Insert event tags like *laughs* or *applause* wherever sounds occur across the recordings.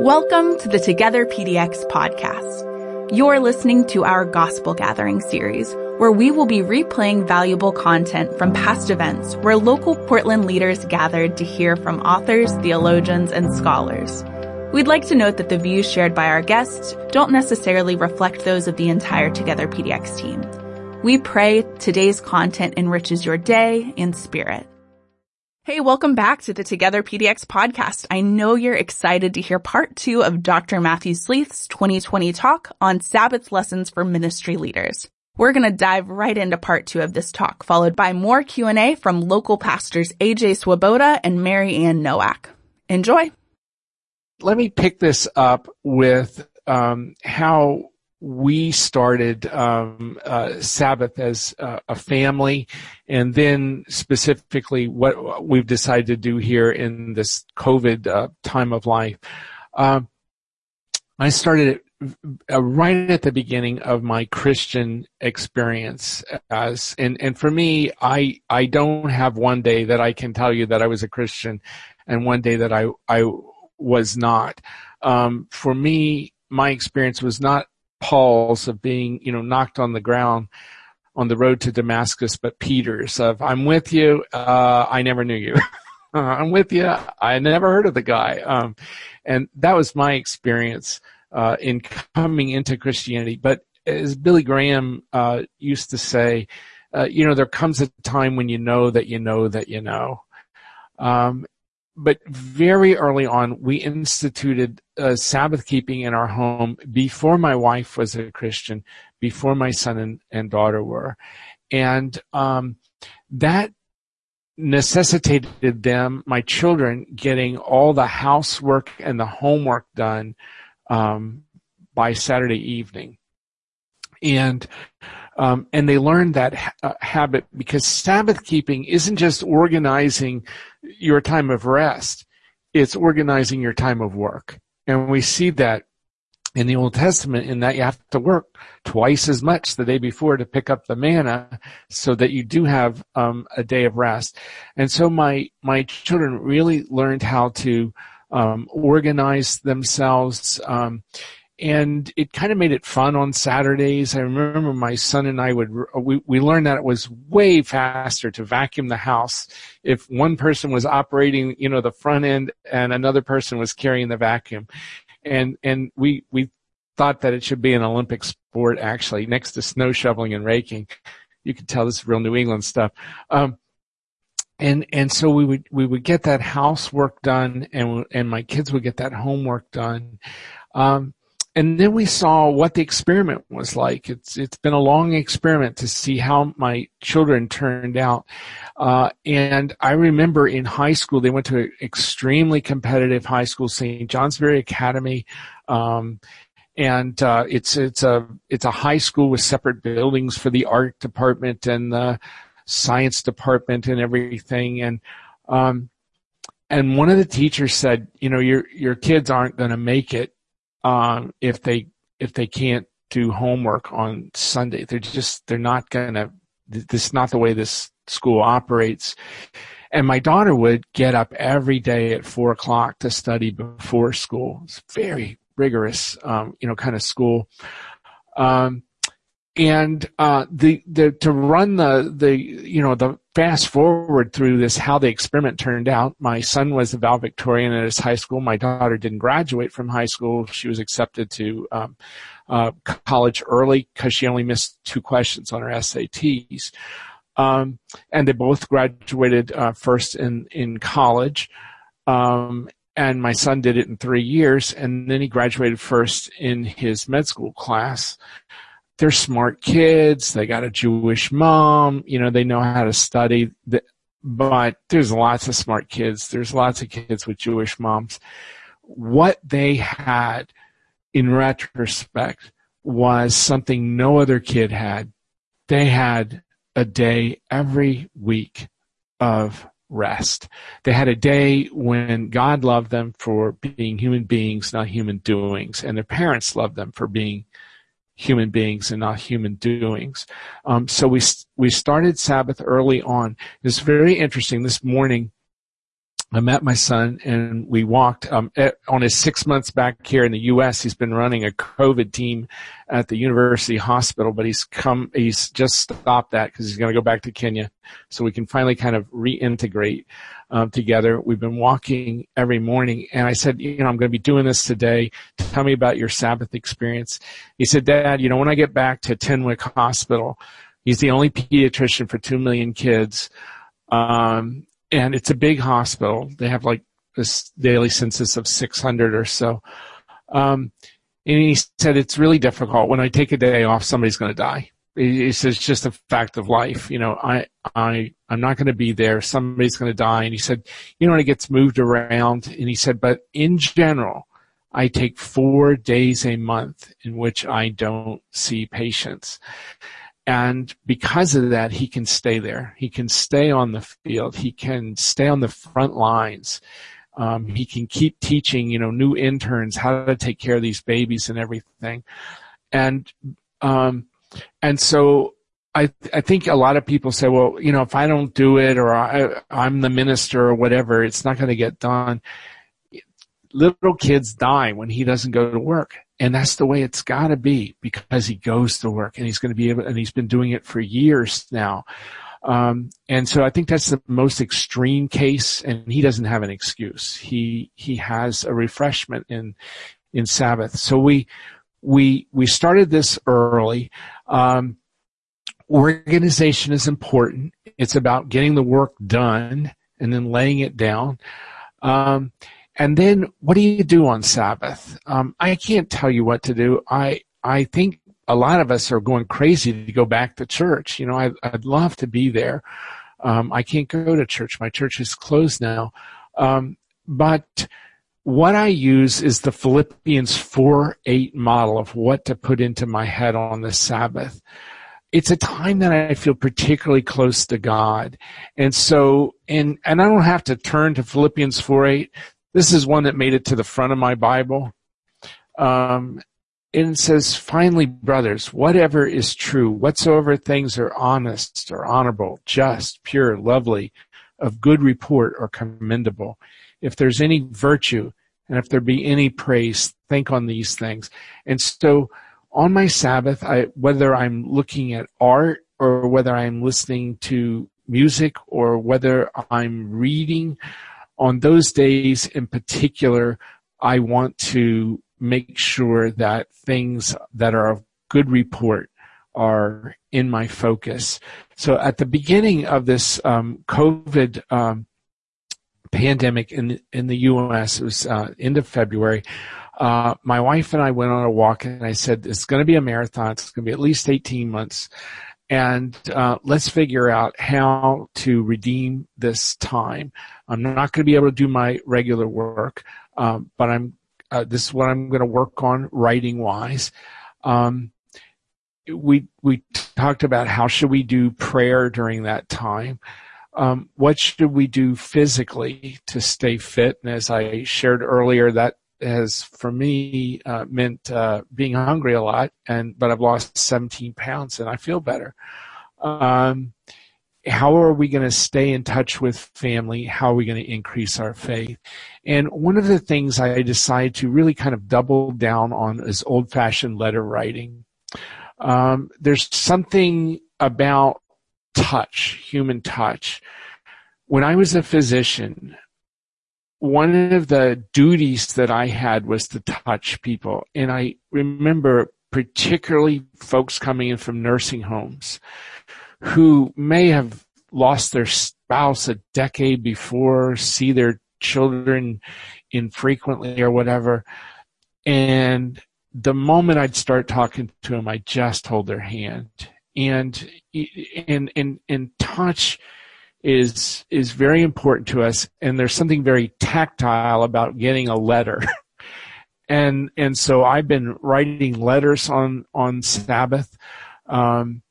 Welcome to the Together PDX podcast. You're listening to our Gospel Gathering series, where we will be replaying valuable content from past events where local Portland leaders gathered to hear from authors, theologians, and scholars. We'd like to note that the views shared by our guests don't necessarily reflect those of the entire Together PDX team. We pray today's content enriches your day and spirit. Hey, welcome back to the Together PDX podcast. I know you're excited to hear part two of Dr. Matthew Sleeth's 2020 talk on Sabbath lessons for ministry leaders. We're going to dive right into part two of this talk, followed by more Q&A from local pastors AJ Swoboda and Mary Ann Noack. Enjoy let me pick this up with um, how we started um, uh, Sabbath as uh, a family, and then specifically what we've decided to do here in this COVID uh, time of life. Um, I started uh, right at the beginning of my Christian experience as, and, and for me, I, I don't have one day that I can tell you that I was a Christian and one day that I, I was not. Um, for me, my experience was not Paul's of being, you know, knocked on the ground on the road to Damascus, but Peter's of, I'm with you, uh, I never knew you. *laughs* *laughs* I'm with you, I never heard of the guy. Um, and that was my experience, uh, in coming into Christianity. But as Billy Graham, uh, used to say, uh, you know, there comes a time when you know that you know that you know. Um, but very early on, we instituted uh, Sabbath keeping in our home before my wife was a Christian, before my son and, and daughter were. And um, that necessitated them, my children, getting all the housework and the homework done um, by Saturday evening. And um, and they learned that ha- uh, habit because Sabbath keeping isn't just organizing your time of rest; it's organizing your time of work. And we see that in the Old Testament in that you have to work twice as much the day before to pick up the manna so that you do have um, a day of rest. And so my my children really learned how to um, organize themselves. Um, and it kind of made it fun on Saturdays. I remember my son and I would we we learned that it was way faster to vacuum the house if one person was operating, you know, the front end and another person was carrying the vacuum. And and we we thought that it should be an Olympic sport actually next to snow shoveling and raking. You could tell this is real New England stuff. Um, and and so we would we would get that housework done and and my kids would get that homework done. Um, and then we saw what the experiment was like. It's it's been a long experiment to see how my children turned out. Uh, and I remember in high school they went to an extremely competitive high school, St. Johnsbury Academy. Um, and uh, it's it's a it's a high school with separate buildings for the art department and the science department and everything. And um, and one of the teachers said, you know, your your kids aren't going to make it um, if they if they can't do homework on Sunday. They're just they're not gonna. This is not the way this school operates. And my daughter would get up every day at four o'clock to study before school. It's very rigorous, um, you know, kind of school. Um, and uh, the the to run the the you know the fast forward through this how the experiment turned out my son was a valedictorian at his high school. My daughter didn't graduate from high school. She was accepted to um, uh, college early because she only missed two questions on her SATs um, and they both graduated uh, first in in college. Um, and my son did it in three years and then he graduated first in his med school class they're smart kids. They got a Jewish mom. You know, they know how to study. But there's lots of smart kids. There's lots of kids with Jewish moms. What they had in retrospect was something no other kid had. They had a day every week of rest. They had a day when God loved them for being human beings, not human doings, and their parents loved them for being human beings and not human doings. Um, so we we started Sabbath early on. It's very interesting. This morning, I met my son and we walked um, at, on his six months back here in the U.S. He's been running a COVID team at the University Hospital, but he's come, he's just stopped that because he's going to go back to Kenya, so we can finally kind of reintegrate um, together. We've been walking every morning, and I said, you know, I'm going to be doing this today. Tell me about your Sabbath experience. He said, Dad, you know, when I get back to Tenwek Hospital, he's the only pediatrician for two million kids. Um, and it's a big hospital. They have like this daily census of 600 or so. Um, and he said it's really difficult. When I take a day off, somebody's going to die. It's just a fact of life. You know, I, I, I'm not going to be there. Somebody's going to die. And he said, you know, it gets moved around, and he said, but in general, I take four days a month in which I don't see patients. And because of that, he can stay there. He can stay on the field. He can stay on the front lines. Um, he can keep teaching, you know, new interns how to take care of these babies and everything. And, um, and so I, I think a lot of people say, well, you know, if I don't do it or I, I'm the minister or whatever, it's not going to get done. Little kids die when he doesn't go to work. And that's the way it's got to be because he goes to work and he's going to be able, and he's been doing it for years now. Um, and so I think that's the most extreme case, and he doesn't have an excuse. He he has a refreshment in in Sabbath. So we we we started this early. Um, organization is important. It's about getting the work done and then laying it down. Um, and then what do you do on Sabbath? Um, I can't tell you what to do. I, I think a lot of us are going crazy to go back to church. You know, I, would love to be there. Um, I can't go to church. My church is closed now. Um, but what I use is the Philippians 4 8 model of what to put into my head on the Sabbath. It's a time that I feel particularly close to God. And so, and, and I don't have to turn to Philippians 4 8. This is one that made it to the front of my Bible. Um, and it says, finally, brothers, whatever is true, whatsoever things are honest or honorable, just, pure, lovely, of good report or commendable, if there's any virtue and if there be any praise, think on these things. And so on my Sabbath, I, whether I'm looking at art or whether I'm listening to music or whether I'm reading on those days in particular, I want to make sure that things that are of good report are in my focus. So at the beginning of this um, COVID um, pandemic in in the U.S., it was uh, end of February. Uh, my wife and I went on a walk, and I said it's going to be a marathon. It's going to be at least eighteen months and uh, let's figure out how to redeem this time. I'm not going to be able to do my regular work, um, but I'm. Uh, this is what I'm going to work on writing wise. Um, we we talked about how should we do prayer during that time. Um, what should we do physically to stay fit? And as I shared earlier, that has for me uh, meant uh, being hungry a lot, and but I've lost 17 pounds and I feel better. Um, how are we going to stay in touch with family? How are we going to increase our faith? And one of the things I decided to really kind of double down on is old-fashioned letter writing. Um, there's something about touch, human touch. When I was a physician, one of the duties that I had was to touch people. And I remember particularly folks coming in from nursing homes who may have lost their spouse a decade before, see their children infrequently or whatever. And the moment I'd start talking to them, I just hold their hand. And, and, and, and touch is is very important to us and there's something very tactile about getting a letter *laughs* and and so i've been writing letters on on sabbath um,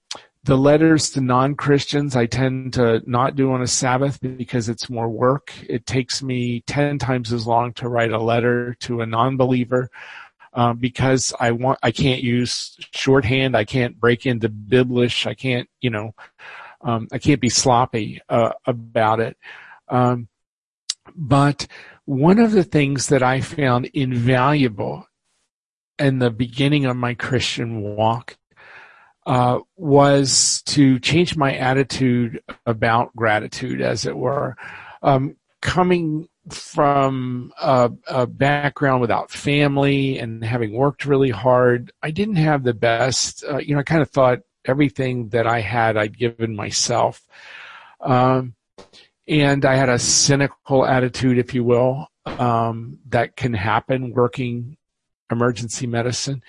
the letters to non-christians i tend to not do on a sabbath because it's more work it takes me 10 times as long to write a letter to a non-believer uh, because I want I can't use shorthand. I can't break into Biblish. I can't you know um, I can't be sloppy uh, about it. Um, But one of the things that I found invaluable in the beginning of my Christian walk uh, was to change my attitude about gratitude, as it were. Um, coming from a, a, background without family and having worked really hard, I didn't have the best. Uh, you know, I kind of thought everything that I had, I'd given myself. Um, and I had a cynical attitude, if you will, um, that can happen working emergency medicine.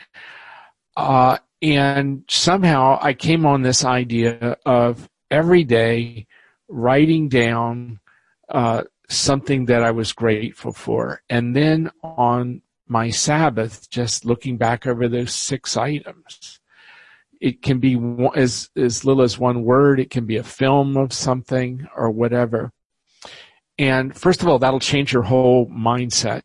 Uh, and somehow I came on this idea of every day writing down uh, something that I was grateful for. And then on my Sabbath, just looking back over those six items. It can be as, as little as one word. It can be a film of something or whatever. And first of all, that'll change your whole mindset.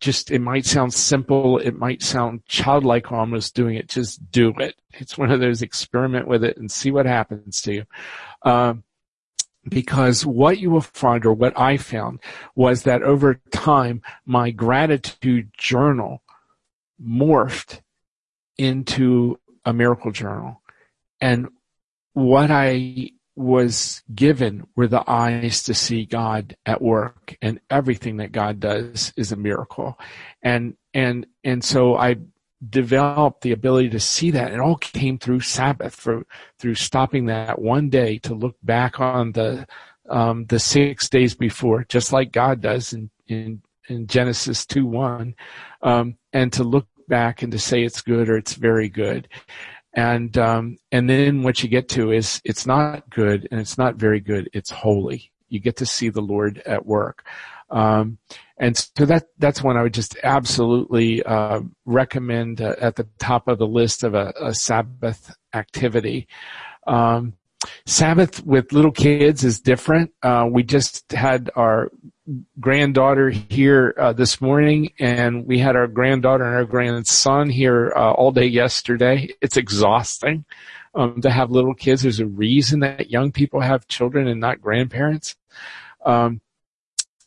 Just it might sound simple. It might sound childlike almost doing it. Just do it. It's one of those experiment with it and see what happens to you. Um, because what you will find or what i found was that over time my gratitude journal morphed into a miracle journal and what i was given were the eyes to see God at work and everything that God does is a miracle. And, and, and so I developed the ability to see that. It all came through Sabbath, through, through stopping that one day to look back on the, um, the six days before, just like God does in, in, in Genesis 2 1, um, and to look back and to say it's good or it's very good and um, and then what you get to is it's not good and it's not very good. It's holy. You get to see the Lord at work, um, and so that that's one I would just absolutely uh, recommend uh, at the top of the list of a, a Sabbath activity. Um, Sabbath with little kids is different. Uh, we just had our granddaughter here uh, this morning, and we had our granddaughter and our grandson here uh, all day yesterday. It's exhausting um, to have little kids. There's a reason that young people have children and not grandparents. Um,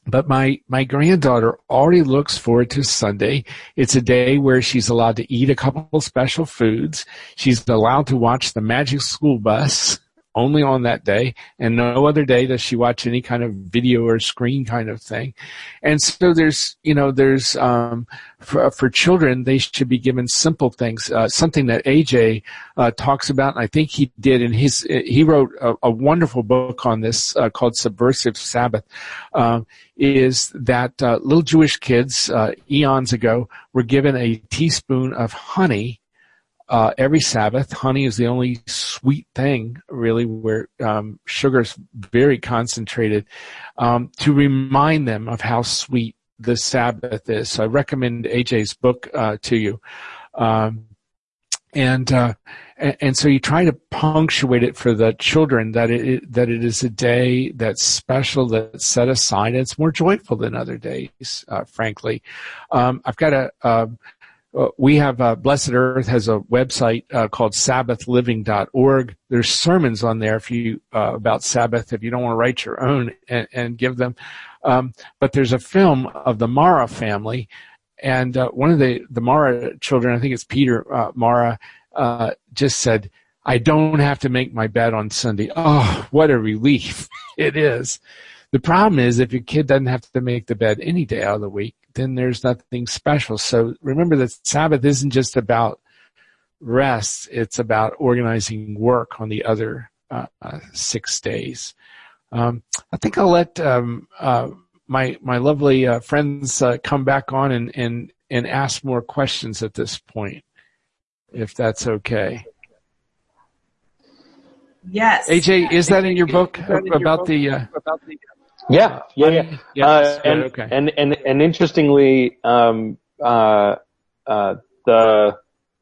but my my granddaughter already looks forward to Sunday. It's a day where she's allowed to eat a couple special foods. She's allowed to watch the Magic School Bus only on that day and no other day does she watch any kind of video or screen kind of thing. And so there's you know there's um, for, for children they should be given simple things uh, something that aj uh, talks about and i think he did and his he wrote a, a wonderful book on this uh, called subversive sabbath um, is that uh, little jewish kids uh, eons ago were given a teaspoon of honey uh, every Sabbath. Honey is the only sweet thing, really, where um, sugar is very concentrated, um, to remind them of how sweet the Sabbath is. So I recommend AJ's book uh, to you. Um, and, uh, and, so you try to punctuate it for the children that it that it is a day that's special, that's set aside. It's more joyful than other days, uh, frankly. Um, I've got a, a um, we have uh, Blessed Earth has a website uh, called SabbathLiving.org. There's sermons on there if you uh, about Sabbath if you don't want to write your own and, and give them. Um, but there's a film of the Mara family, and uh, one of the the Mara children, I think it's Peter uh, Mara, just said, "I don't have to make my bed on Sunday." Oh, what a relief *laughs* it is! The problem is if your kid doesn't have to make the bed any day out of the week, then there's nothing special. So remember that Sabbath isn't just about rest, it's about organizing work on the other uh, uh, six days. Um, I think I'll let um, uh, my my lovely uh, friends uh, come back on and, and and ask more questions at this point, if that's okay. Yes. AJ, is that in your book about the uh, about the yeah, yeah, yeah. yeah uh, and, okay. and and and interestingly, um, uh, uh, the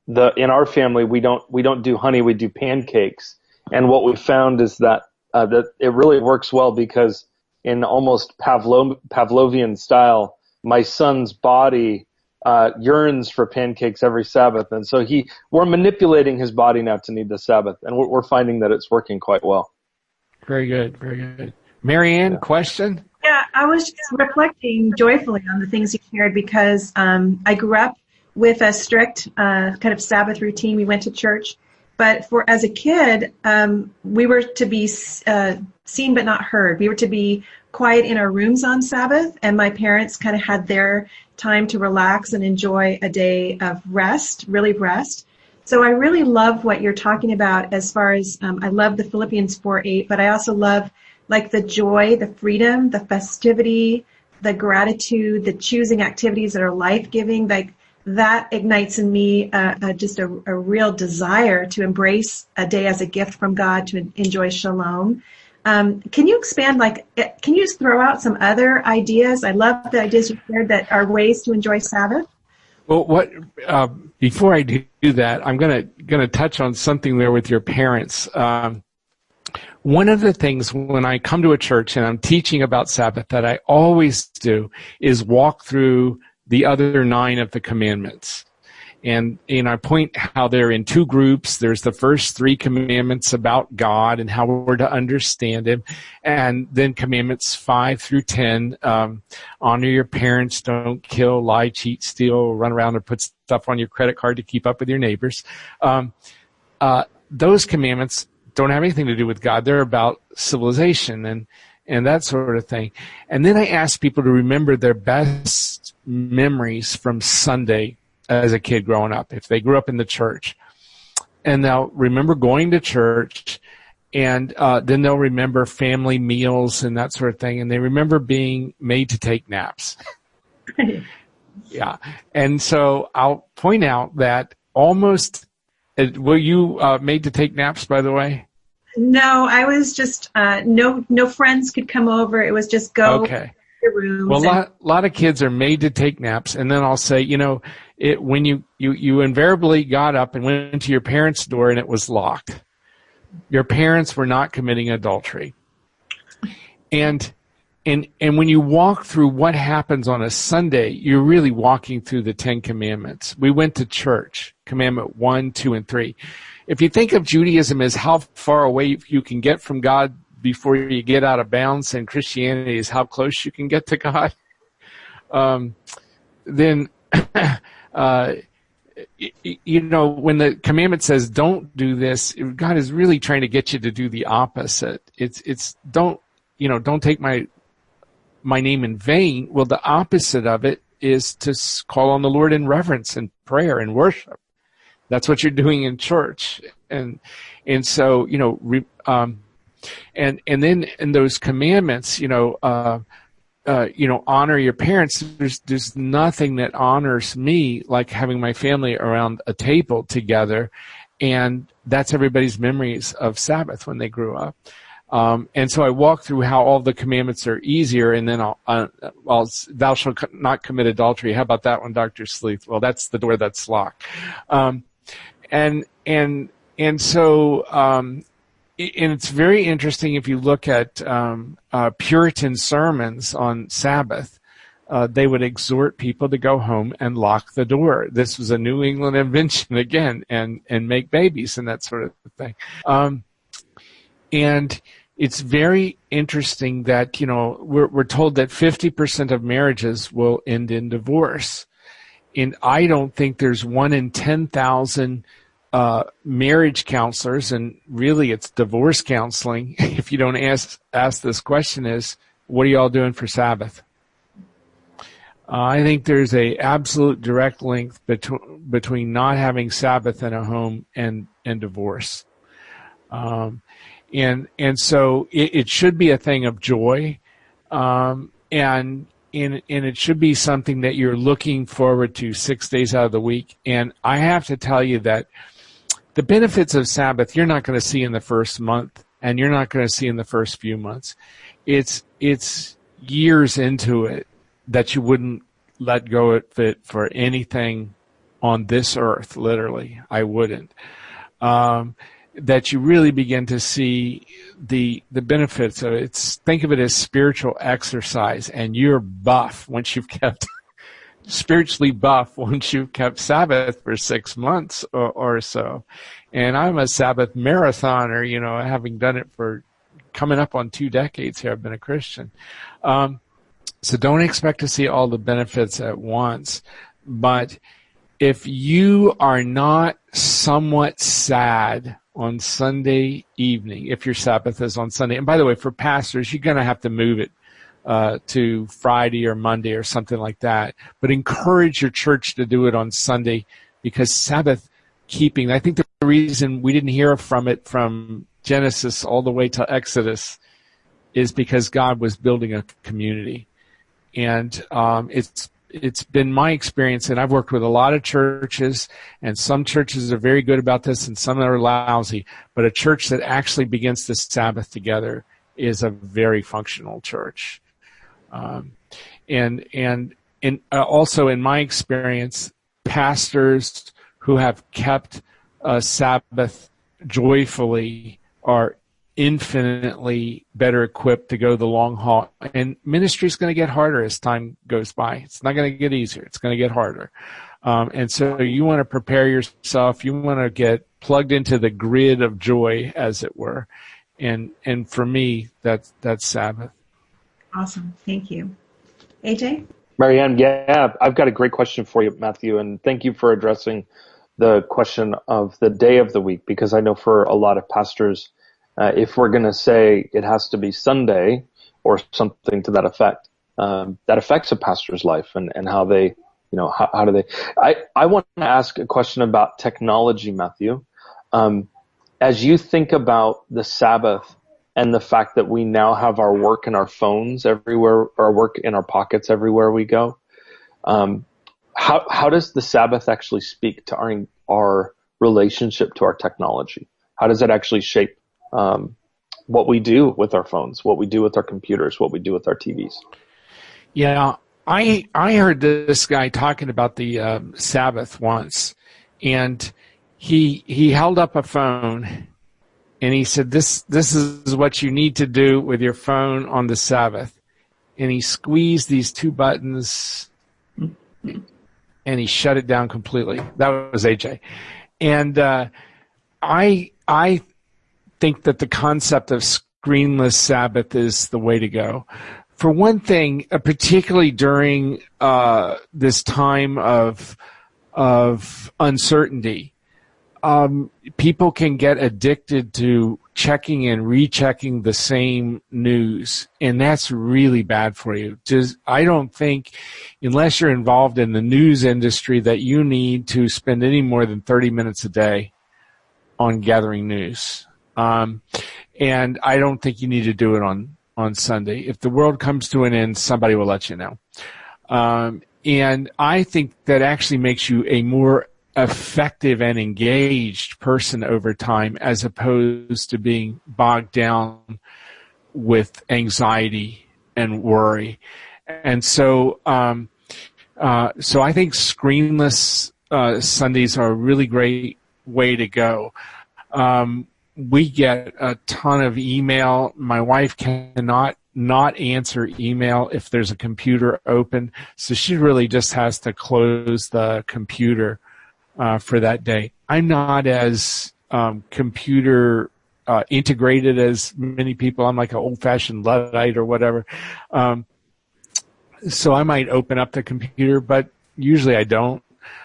the in our family we don't we don't do honey, we do pancakes. And what we found is that uh, that it really works well because in almost Pavlov, Pavlovian style, my son's body uh, yearns for pancakes every Sabbath, and so he we're manipulating his body now to need the Sabbath, and we're, we're finding that it's working quite well. Very good, very good. Mary Ann, yeah. question? Yeah, I was just reflecting joyfully on the things you shared because um, I grew up with a strict uh, kind of Sabbath routine. We went to church, but for as a kid, um, we were to be uh, seen but not heard. We were to be quiet in our rooms on Sabbath, and my parents kind of had their time to relax and enjoy a day of rest, really rest. So I really love what you're talking about as far as um, I love the Philippians 4 8, but I also love like the joy, the freedom, the festivity, the gratitude, the choosing activities that are life giving. Like that ignites in me uh, uh, just a, a, real desire to embrace a day as a gift from God to enjoy shalom. Um, can you expand, like, eh, can you just throw out some other ideas? I love the ideas you shared that are ways to enjoy Sabbath. Well, what uh, before I do that, I'm gonna gonna touch on something there with your parents. Um, one of the things when I come to a church and I'm teaching about Sabbath that I always do is walk through the other nine of the commandments. And, and I point how they're in two groups. There's the first three commandments about God and how we're to understand Him. And then commandments five through ten, um, honor your parents, don't kill, lie, cheat, steal, run around or put stuff on your credit card to keep up with your neighbors. Um, uh, those commandments don't have anything to do with God. They're about civilization and, and that sort of thing. And then I ask people to remember their best memories from Sunday as a kid growing up, if they grew up in the church. And they'll remember going to church and uh, then they'll remember family meals and that sort of thing. And they remember being made to take naps. *laughs* yeah. And so I'll point out that almost were you uh, made to take naps, by the way? No, I was just uh, no no friends could come over. It was just go okay. Well, a lot, lot of kids are made to take naps, and then I'll say, you know, it when you you you invariably got up and went to your parents' door and it was locked. Your parents were not committing adultery, and and and when you walk through what happens on a Sunday, you're really walking through the Ten Commandments. We went to church, commandment one, two, and three. If you think of Judaism as how far away you can get from God before you get out of bounds, and Christianity is how close you can get to God, *laughs* um, then *coughs* uh, you know, when the commandment says don't do this, God is really trying to get you to do the opposite. It's, it's don't, you know, don't take my my name in vain. Well, the opposite of it is to call on the Lord in reverence and prayer and worship. That's what you're doing in church. And, and so, you know, re, um, and, and then in those commandments, you know, uh, uh, you know, honor your parents. There's, there's nothing that honors me like having my family around a table together. And that's everybody's memories of Sabbath when they grew up. Um, and so I walk through how all the commandments are easier, and then I'll, uh, I'll thou shalt not commit adultery. How about that one, Doctor Sleeth? Well, that's the door that's locked. Um, and and and so um, and it's very interesting if you look at um, uh, Puritan sermons on Sabbath. Uh, they would exhort people to go home and lock the door. This was a New England *laughs* invention again, and and make babies and that sort of thing. Um, and it's very interesting that you know we're we're told that 50% of marriages will end in divorce. And I don't think there's one in 10,000 uh, marriage counselors and really it's divorce counseling *laughs* if you don't ask ask this question is what are y'all doing for Sabbath? Uh, I think there's a absolute direct link between between not having Sabbath in a home and and divorce. Um, and and so it, it should be a thing of joy, um, and and and it should be something that you're looking forward to six days out of the week. And I have to tell you that the benefits of Sabbath you're not going to see in the first month, and you're not going to see in the first few months. It's it's years into it that you wouldn't let go of it for anything on this earth. Literally, I wouldn't. Um, that you really begin to see the the benefits of it. It's, think of it as spiritual exercise, and you're buff once you've kept *laughs* spiritually buff once you've kept Sabbath for six months or, or so. And I'm a Sabbath marathoner, you know, having done it for coming up on two decades here. I've been a Christian. Um, so don't expect to see all the benefits at once. But if you are not somewhat sad on Sunday evening, if your Sabbath is on Sunday, and by the way, for pastors, you're going to have to move it uh, to Friday or Monday or something like that. But encourage your church to do it on Sunday because Sabbath keeping, I think the reason we didn't hear from it from Genesis all the way to Exodus is because God was building a community. And um, it's it's been my experience, and I've worked with a lot of churches, and some churches are very good about this, and some are lousy. But a church that actually begins the Sabbath together is a very functional church. Um, and and uh, also in my experience, pastors who have kept a Sabbath joyfully are infinitely better equipped to go the long haul. And ministry is going to get harder as time goes by. It's not going to get easier. It's going to get harder. Um, and so you want to prepare yourself. You want to get plugged into the grid of joy, as it were. And and for me, that's that's Sabbath. Awesome. Thank you, AJ. Mary Ann, yeah, I've got a great question for you, Matthew, and thank you for addressing the question of the day of the week because I know for a lot of pastors, uh, if we're going to say it has to be Sunday or something to that effect, um, that affects a pastor's life and, and how they, you know, how, how do they? I, I want to ask a question about technology, Matthew. Um, as you think about the Sabbath and the fact that we now have our work in our phones everywhere, our work in our pockets everywhere we go, um, how how does the Sabbath actually speak to our our relationship to our technology? How does it actually shape um, what we do with our phones, what we do with our computers, what we do with our TVs. Yeah, I I heard this guy talking about the um, Sabbath once, and he he held up a phone, and he said this this is what you need to do with your phone on the Sabbath, and he squeezed these two buttons, and he shut it down completely. That was AJ, and uh, I I think that the concept of screenless Sabbath is the way to go. For one thing, uh, particularly during uh, this time of of uncertainty, um, people can get addicted to checking and rechecking the same news, and that's really bad for you. Just, I don't think, unless you're involved in the news industry, that you need to spend any more than 30 minutes a day on gathering news. Um, and I don't think you need to do it on, on Sunday. If the world comes to an end, somebody will let you know. Um, and I think that actually makes you a more effective and engaged person over time as opposed to being bogged down with anxiety and worry. And so, um, uh, so I think screenless uh, Sundays are a really great way to go. Um, we get a ton of email. My wife cannot not answer email if there's a computer open, so she really just has to close the computer uh, for that day. I'm not as um, computer uh, integrated as many people. I'm like an old-fashioned luddite or whatever. Um, so I might open up the computer, but usually I don't.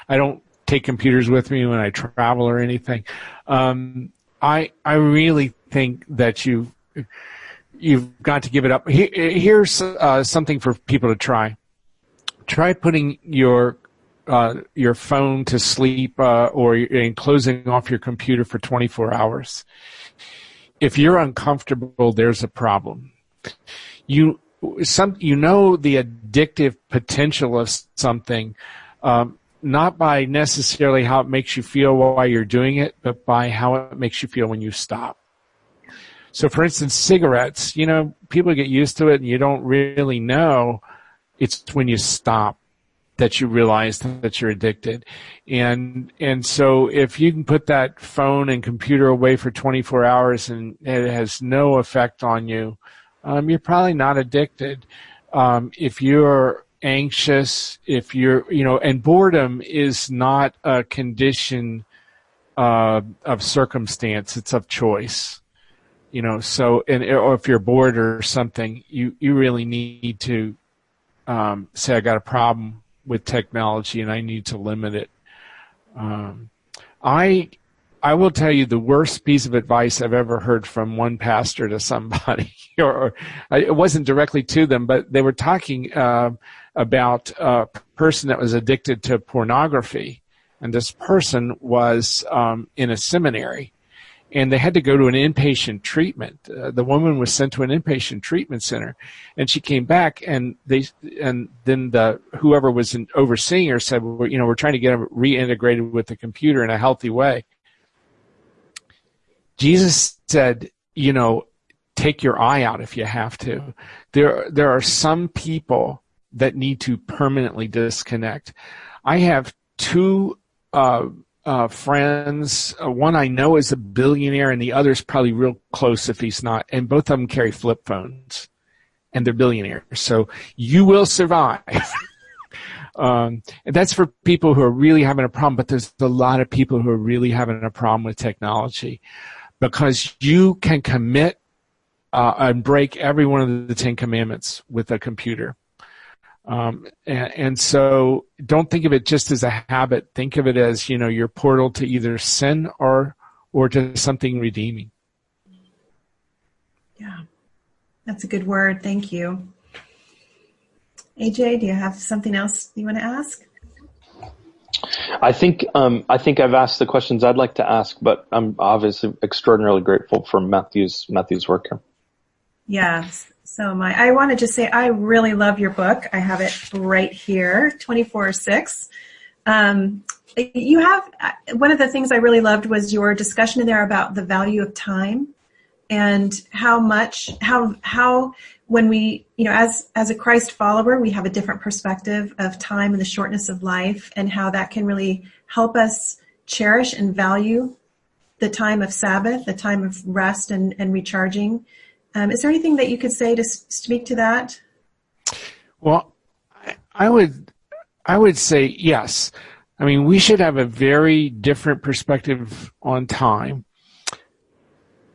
I don't take computers with me when I travel or anything. Um, I I really think that you you've got to give it up. here's uh, something for people to try. Try putting your uh, your phone to sleep uh, or and closing off your computer for 24 hours. If you're uncomfortable, there's a problem. You some you know the addictive potential of something. Um, not by necessarily how it makes you feel while you're doing it, but by how it makes you feel when you stop. So for instance, cigarettes, you know, people get used to it and you don't really know it's when you stop that you realize that you're addicted. And, and so if you can put that phone and computer away for 24 hours and it has no effect on you, um, you're probably not addicted. Um, if you're anxious, if you're, you know, and boredom is not a condition uh, of circumstance, it's of choice. You know, so and or if you're bored or something, you you really need to um, say I got a problem with technology and I need to limit it. Um, I I will tell you the worst piece of advice I've ever heard from one pastor to somebody, *laughs* or, or it wasn't directly to them, but they were talking uh, about a person that was addicted to pornography, and this person was um, in a seminary, and they had to go to an inpatient treatment. Uh, the woman was sent to an inpatient treatment center, and she came back, and they and then the whoever was in, overseeing her said, well, you know, we're trying to get her reintegrated with the computer in a healthy way. Jesus said, you know, take your eye out if you have to. There, there are some people that need to permanently disconnect. I have two uh, uh, friends. Uh, one I know is a billionaire, and the other is probably real close if he's not. And both of them carry flip phones, and they're billionaires. So you will survive. *laughs* um, and that's for people who are really having a problem. But there's a lot of people who are really having a problem with technology because you can commit uh, and break every one of the Ten Commandments with a computer. Um, and, and, so don't think of it just as a habit. Think of it as, you know, your portal to either sin or, or to something redeeming. Yeah. That's a good word. Thank you. AJ, do you have something else you want to ask? I think um, I think I've asked the questions I'd like to ask, but I'm obviously extraordinarily grateful for Matthew's Matthew's work here. Yes, so my I want to just say I really love your book. I have it right here, twenty four six. Um, you have one of the things I really loved was your discussion in there about the value of time and how much how how when we, you know, as, as a Christ follower, we have a different perspective of time and the shortness of life and how that can really help us cherish and value the time of Sabbath, the time of rest and, and recharging. Um, is there anything that you could say to speak to that? Well, I would, I would say yes. I mean, we should have a very different perspective on time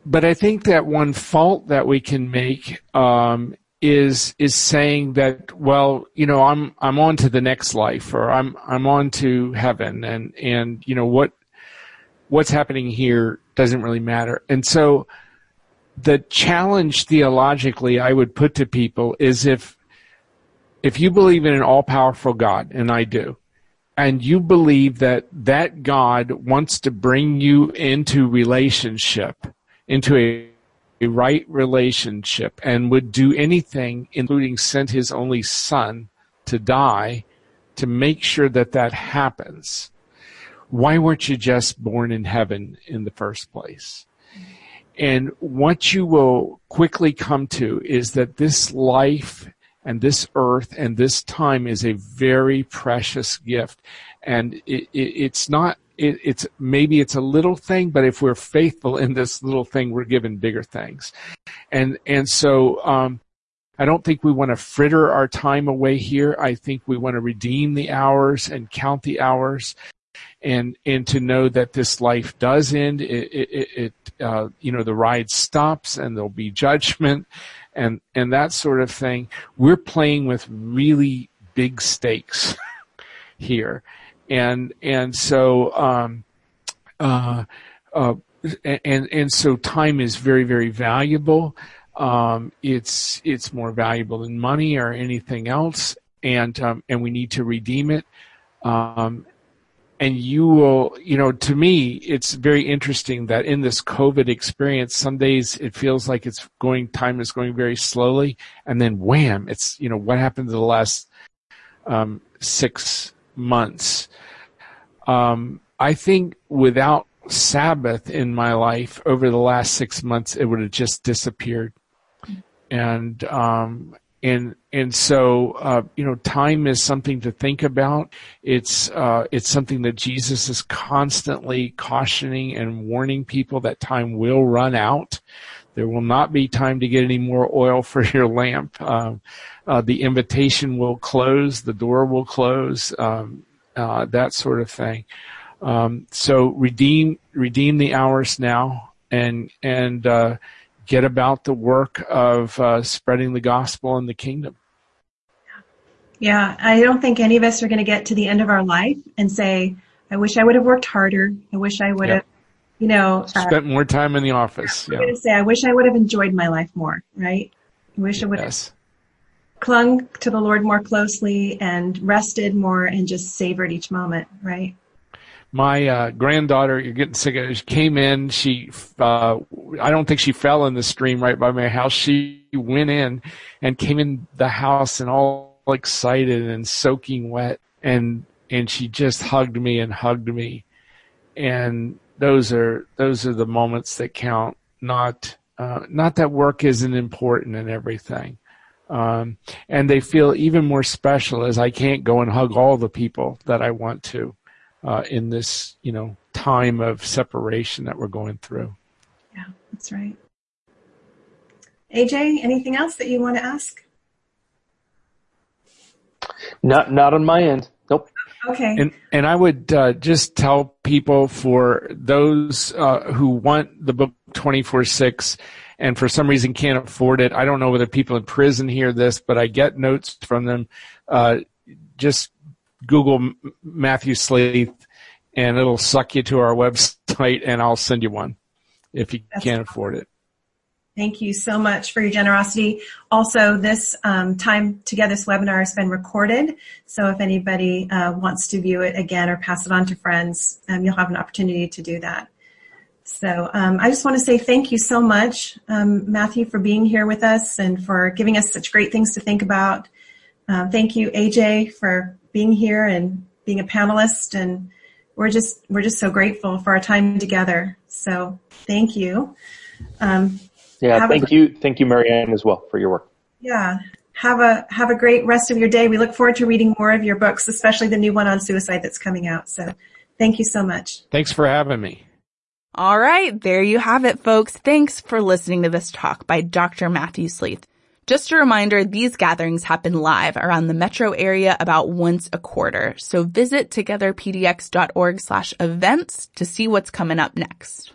but I think that one fault that we can make um, is is saying that well you know I'm I'm on to the next life or I'm I'm on to heaven and and you know what what's happening here doesn't really matter and so the challenge theologically I would put to people is if if you believe in an all powerful God and I do and you believe that that God wants to bring you into relationship into a, a right relationship and would do anything, including send his only son to die to make sure that that happens. Why weren't you just born in heaven in the first place? And what you will quickly come to is that this life and this earth and this time is a very precious gift. And it, it, it's not it, it's maybe it's a little thing, but if we're faithful in this little thing, we're given bigger things. And and so um, I don't think we want to fritter our time away here. I think we want to redeem the hours and count the hours, and and to know that this life does end. It, it, it uh, you know the ride stops and there'll be judgment, and and that sort of thing. We're playing with really big stakes *laughs* here and and so um, uh, uh, and and so time is very very valuable. Um, it's it's more valuable than money or anything else, and um, and we need to redeem it. Um, and you will, you know, to me, it's very interesting that in this COVID experience, some days it feels like it's going, time is going very slowly, and then wham, it's, you know, what happened to the last um, six months. Um, I think without Sabbath in my life over the last six months, it would have just disappeared. And, um, and, and so, uh, you know, time is something to think about. It's, uh, it's something that Jesus is constantly cautioning and warning people that time will run out. There will not be time to get any more oil for *laughs* your lamp. Um, uh, the invitation will close. The door will close. Um, uh, that sort of thing. Um, so redeem redeem the hours now, and and uh, get about the work of uh, spreading the gospel and the kingdom. Yeah, I don't think any of us are going to get to the end of our life and say, I wish I would have worked harder. I wish I would yep. have, you know, uh, spent uh, more time in the office. Yeah. I'm going to say, I wish I would have enjoyed my life more, right? I wish I would yes. have clung to the Lord more closely and rested more and just savored each moment, right? My uh, granddaughter, you're getting sick of she came in, she, uh, I don't think she fell in the stream right by my house. She went in and came in the house and all excited and soaking wet and, and she just hugged me and hugged me. And those are, those are the moments that count, not, uh, not that work isn't important and everything. Um, and they feel even more special as I can't go and hug all the people that I want to uh, in this, you know, time of separation that we're going through. Yeah, that's right. AJ, anything else that you want to ask? Not, not on my end. Nope. Okay. And and I would uh, just tell people for those uh, who want the book twenty four six, and for some reason can't afford it. I don't know whether people in prison hear this, but I get notes from them. Uh, just Google Matthew Sleeth and it'll suck you to our website and I'll send you one if you That's can't afford it. Thank you so much for your generosity. Also, this um, time together, this webinar has been recorded. So if anybody uh, wants to view it again or pass it on to friends, um, you'll have an opportunity to do that. So um, I just want to say thank you so much, um, Matthew, for being here with us and for giving us such great things to think about. Uh, thank you, AJ, for being here and being a panelist and we're just we're just so grateful for our time together. So thank you. Um, yeah, thank a, you, thank you, Mary Ann, as well for your work. Yeah, have a have a great rest of your day. We look forward to reading more of your books, especially the new one on suicide that's coming out. So thank you so much. Thanks for having me. All right, there you have it, folks. Thanks for listening to this talk by Dr. Matthew Sleeth. Just a reminder, these gatherings happen live around the metro area about once a quarter. So visit togetherpdx.org slash events to see what's coming up next.